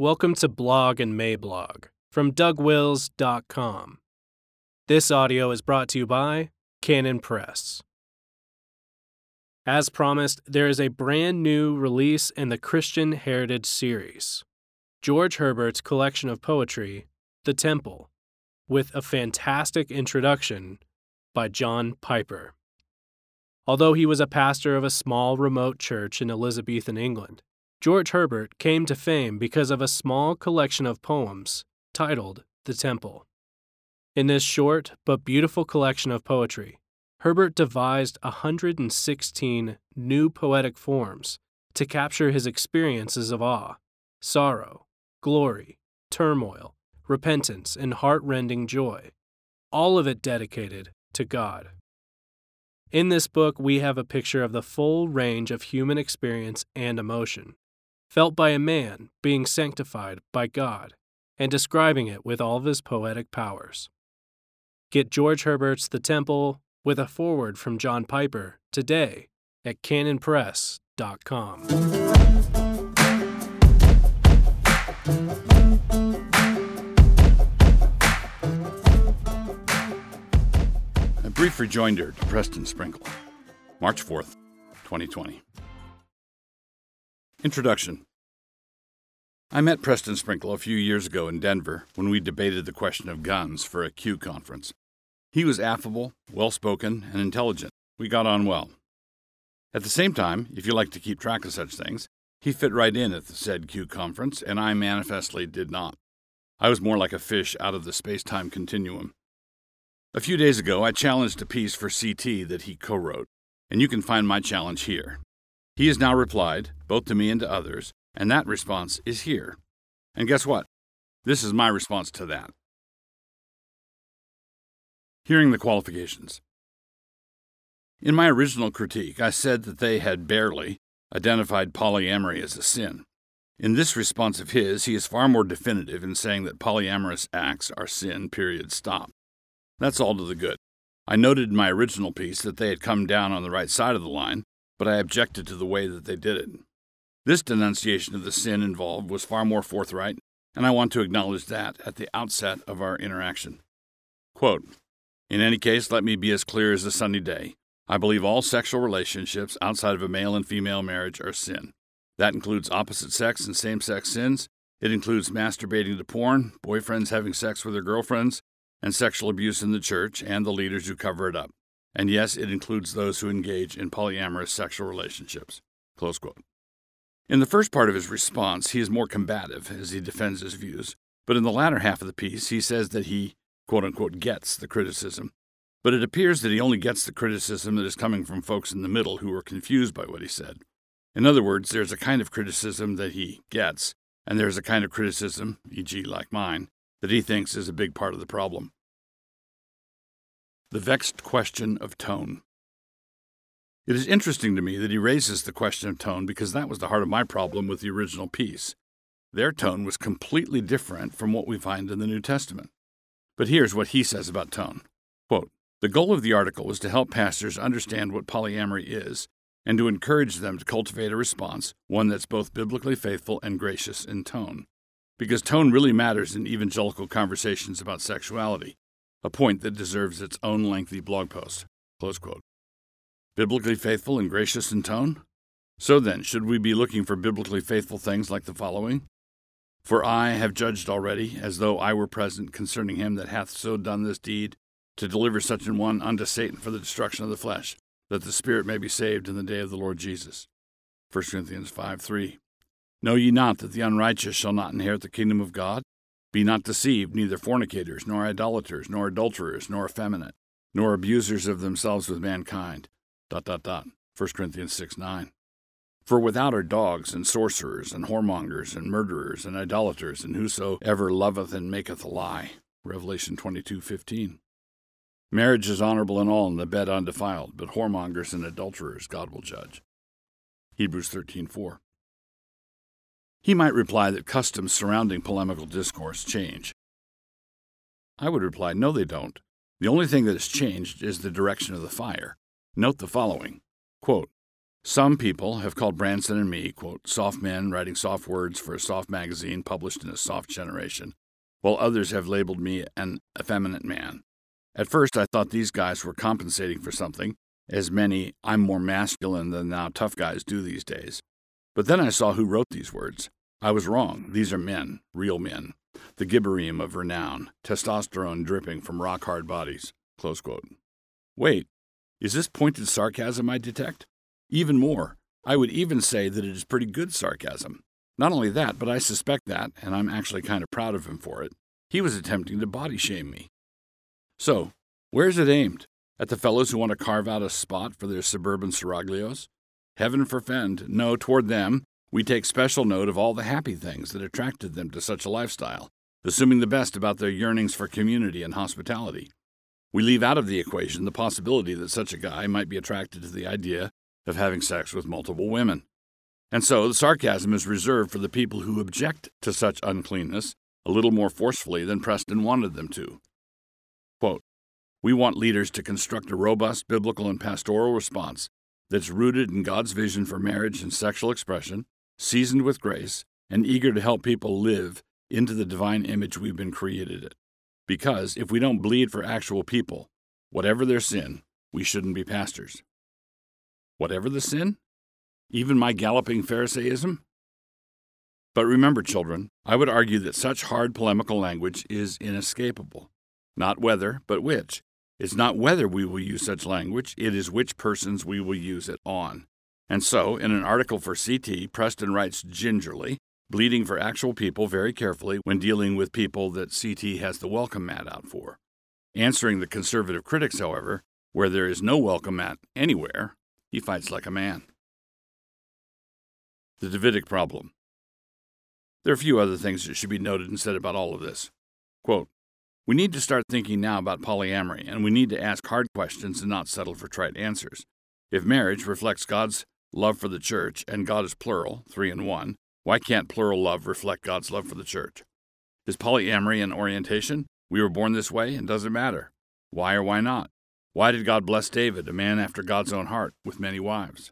Welcome to Blog and Mablog from DougWils.com. This audio is brought to you by Canon Press. As promised, there is a brand new release in the Christian Heritage series George Herbert's collection of poetry, The Temple, with a fantastic introduction by John Piper. Although he was a pastor of a small remote church in Elizabethan England, George Herbert came to fame because of a small collection of poems titled The Temple. In this short but beautiful collection of poetry, Herbert devised 116 new poetic forms to capture his experiences of awe, sorrow, glory, turmoil, repentance, and heart-rending joy, all of it dedicated to God. In this book, we have a picture of the full range of human experience and emotion, felt by a man being sanctified by God and describing it with all of his poetic powers. Get George Herbert's The Temple with a foreword from John Piper today at canonpress.com. A brief rejoinder to Preston Sprinkle, March 4th, 2020. Introduction I met Preston Sprinkle a few years ago in Denver when we debated the question of guns for a Q conference. He was affable, well spoken, and intelligent. We got on well. At the same time, if you like to keep track of such things, he fit right in at the said Q conference, and I manifestly did not. I was more like a fish out of the space time continuum. A few days ago, I challenged a piece for CT that he co wrote, and you can find my challenge here. He has now replied, both to me and to others, and that response is here. And guess what? This is my response to that. Hearing the qualifications. In my original critique, I said that they had barely identified polyamory as a sin. In this response of his, he is far more definitive in saying that polyamorous acts are sin, period, stop. That's all to the good. I noted in my original piece that they had come down on the right side of the line, but I objected to the way that they did it. This denunciation of the sin involved was far more forthright, and I want to acknowledge that at the outset of our interaction. Quote, in any case, let me be as clear as the sunny day. I believe all sexual relationships outside of a male and female marriage are sin. That includes opposite sex and same sex sins. It includes masturbating to porn, boyfriends having sex with their girlfriends, and sexual abuse in the church and the leaders who cover it up. And yes, it includes those who engage in polyamorous sexual relationships. Close quote. In the first part of his response, he is more combative as he defends his views, but in the latter half of the piece, he says that he, quote unquote, gets the criticism. But it appears that he only gets the criticism that is coming from folks in the middle who are confused by what he said. In other words, there's a kind of criticism that he gets, and there's a kind of criticism, e.g., like mine, that he thinks is a big part of the problem. The vexed question of tone. It is interesting to me that he raises the question of tone because that was the heart of my problem with the original piece. Their tone was completely different from what we find in the New Testament. But here's what he says about tone Quote, The goal of the article was to help pastors understand what polyamory is and to encourage them to cultivate a response, one that's both biblically faithful and gracious in tone. Because tone really matters in evangelical conversations about sexuality, a point that deserves its own lengthy blog post. Biblically faithful and gracious in tone? So then, should we be looking for biblically faithful things like the following? For I have judged already, as though I were present, concerning him that hath so done this deed, to deliver such an one unto Satan for the destruction of the flesh, that the spirit may be saved in the day of the Lord Jesus. 1 Corinthians 5 3. Know ye not that the unrighteous shall not inherit the kingdom of God? Be not deceived, neither fornicators, nor idolaters, nor adulterers, nor effeminate, nor abusers of themselves with mankind. Dot, dot, dot. 1 Corinthians 6 9. For without are dogs, and sorcerers, and whoremongers, and murderers, and idolaters, and whosoever loveth and maketh a lie. Revelation twenty two fifteen. Marriage is honorable in all, and the bed undefiled, but whoremongers and adulterers God will judge. Hebrews thirteen four. He might reply that customs surrounding polemical discourse change. I would reply, no, they don't. The only thing that has changed is the direction of the fire. Note the following quote, Some people have called Branson and me, quote, soft men writing soft words for a soft magazine published in a soft generation, while others have labeled me an effeminate man. At first, I thought these guys were compensating for something, as many I'm more masculine than thou tough guys do these days. But then I saw who wrote these words. I was wrong. These are men, real men, the gibborim of renown, testosterone dripping from rock hard bodies. Wait, is this pointed sarcasm I detect? Even more, I would even say that it is pretty good sarcasm. Not only that, but I suspect that, and I'm actually kind of proud of him for it, he was attempting to body shame me. So, where is it aimed? At the fellows who want to carve out a spot for their suburban seraglios? Heaven forfend, no, toward them, we take special note of all the happy things that attracted them to such a lifestyle, assuming the best about their yearnings for community and hospitality. We leave out of the equation the possibility that such a guy might be attracted to the idea of having sex with multiple women. And so the sarcasm is reserved for the people who object to such uncleanness a little more forcefully than Preston wanted them to. Quote, we want leaders to construct a robust biblical and pastoral response that's rooted in God's vision for marriage and sexual expression, seasoned with grace, and eager to help people live into the divine image we've been created in. Because if we don't bleed for actual people, whatever their sin, we shouldn't be pastors. Whatever the sin? Even my galloping Pharisaism? But remember, children, I would argue that such hard polemical language is inescapable. Not whether, but which. It's not whether we will use such language, it is which persons we will use it on. And so, in an article for CT, Preston writes gingerly bleeding for actual people very carefully when dealing with people that CT has the welcome mat out for. Answering the conservative critics, however, where there is no welcome mat anywhere, he fights like a man. The Davidic problem. There are a few other things that should be noted and said about all of this. Quote, we need to start thinking now about polyamory, and we need to ask hard questions and not settle for trite answers. If marriage reflects God's love for the church, and God is plural, three in one, why can't plural love reflect God's love for the church? Is polyamory an orientation? We were born this way and doesn't matter. Why or why not? Why did God bless David, a man after God's own heart, with many wives?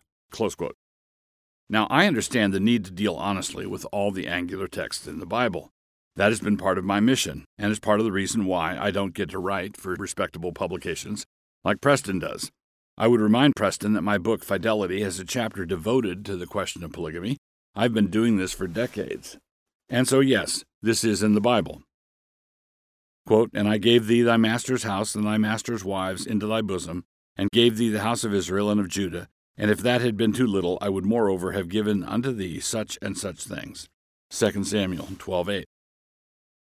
Now, I understand the need to deal honestly with all the angular texts in the Bible. That has been part of my mission, and is part of the reason why I don't get to write for respectable publications like Preston does. I would remind Preston that my book Fidelity has a chapter devoted to the question of polygamy, I've been doing this for decades. And so, yes, this is in the Bible. Quote, And I gave thee thy master's house and thy master's wives into thy bosom, and gave thee the house of Israel and of Judah. And if that had been too little, I would moreover have given unto thee such and such things. 2 Samuel 12:8.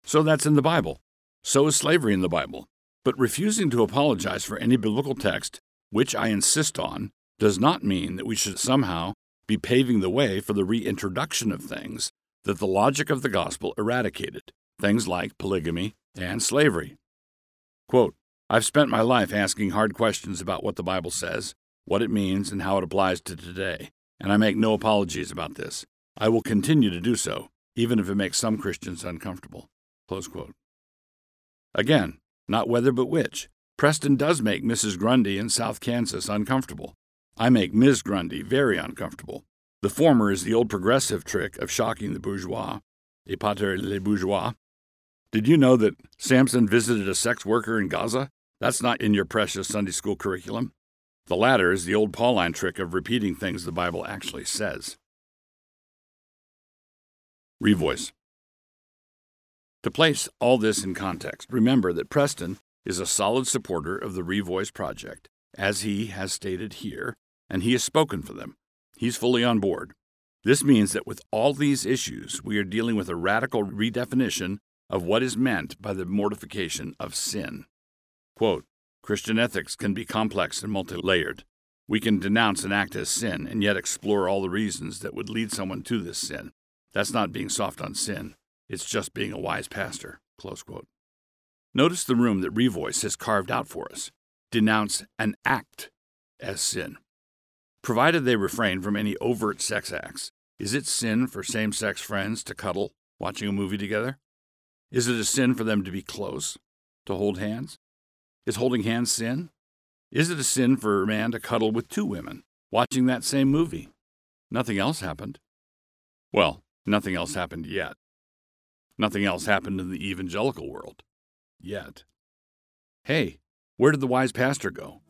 So that's in the Bible. So is slavery in the Bible. But refusing to apologize for any biblical text, which I insist on, does not mean that we should somehow be paving the way for the reintroduction of things that the logic of the gospel eradicated, things like polygamy and slavery. Quote, I've spent my life asking hard questions about what the Bible says, what it means, and how it applies to today, and I make no apologies about this. I will continue to do so, even if it makes some Christians uncomfortable. Again, not whether but which. Preston does make Mrs. Grundy in South Kansas uncomfortable. I make Ms. Grundy very uncomfortable. The former is the old progressive trick of shocking the bourgeois, épater les bourgeois. Did you know that Samson visited a sex worker in Gaza? That's not in your precious Sunday school curriculum. The latter is the old Pauline trick of repeating things the Bible actually says. Revoice. To place all this in context, remember that Preston is a solid supporter of the Revoice project, as he has stated here, and he has spoken for them. He's fully on board. This means that with all these issues, we are dealing with a radical redefinition of what is meant by the mortification of sin. Quote, Christian ethics can be complex and multi layered. We can denounce an act as sin and yet explore all the reasons that would lead someone to this sin. That's not being soft on sin, it's just being a wise pastor. Notice the room that Revoice has carved out for us. Denounce an act as sin provided they refrain from any overt sex acts. Is it sin for same sex friends to cuddle watching a movie together? Is it a sin for them to be close, to hold hands? Is holding hands sin? Is it a sin for a man to cuddle with two women, watching that same movie. Nothing else happened. Well, nothing else happened yet. Nothing else happened in the evangelical world. Yet. Hey, where did the wise pastor go?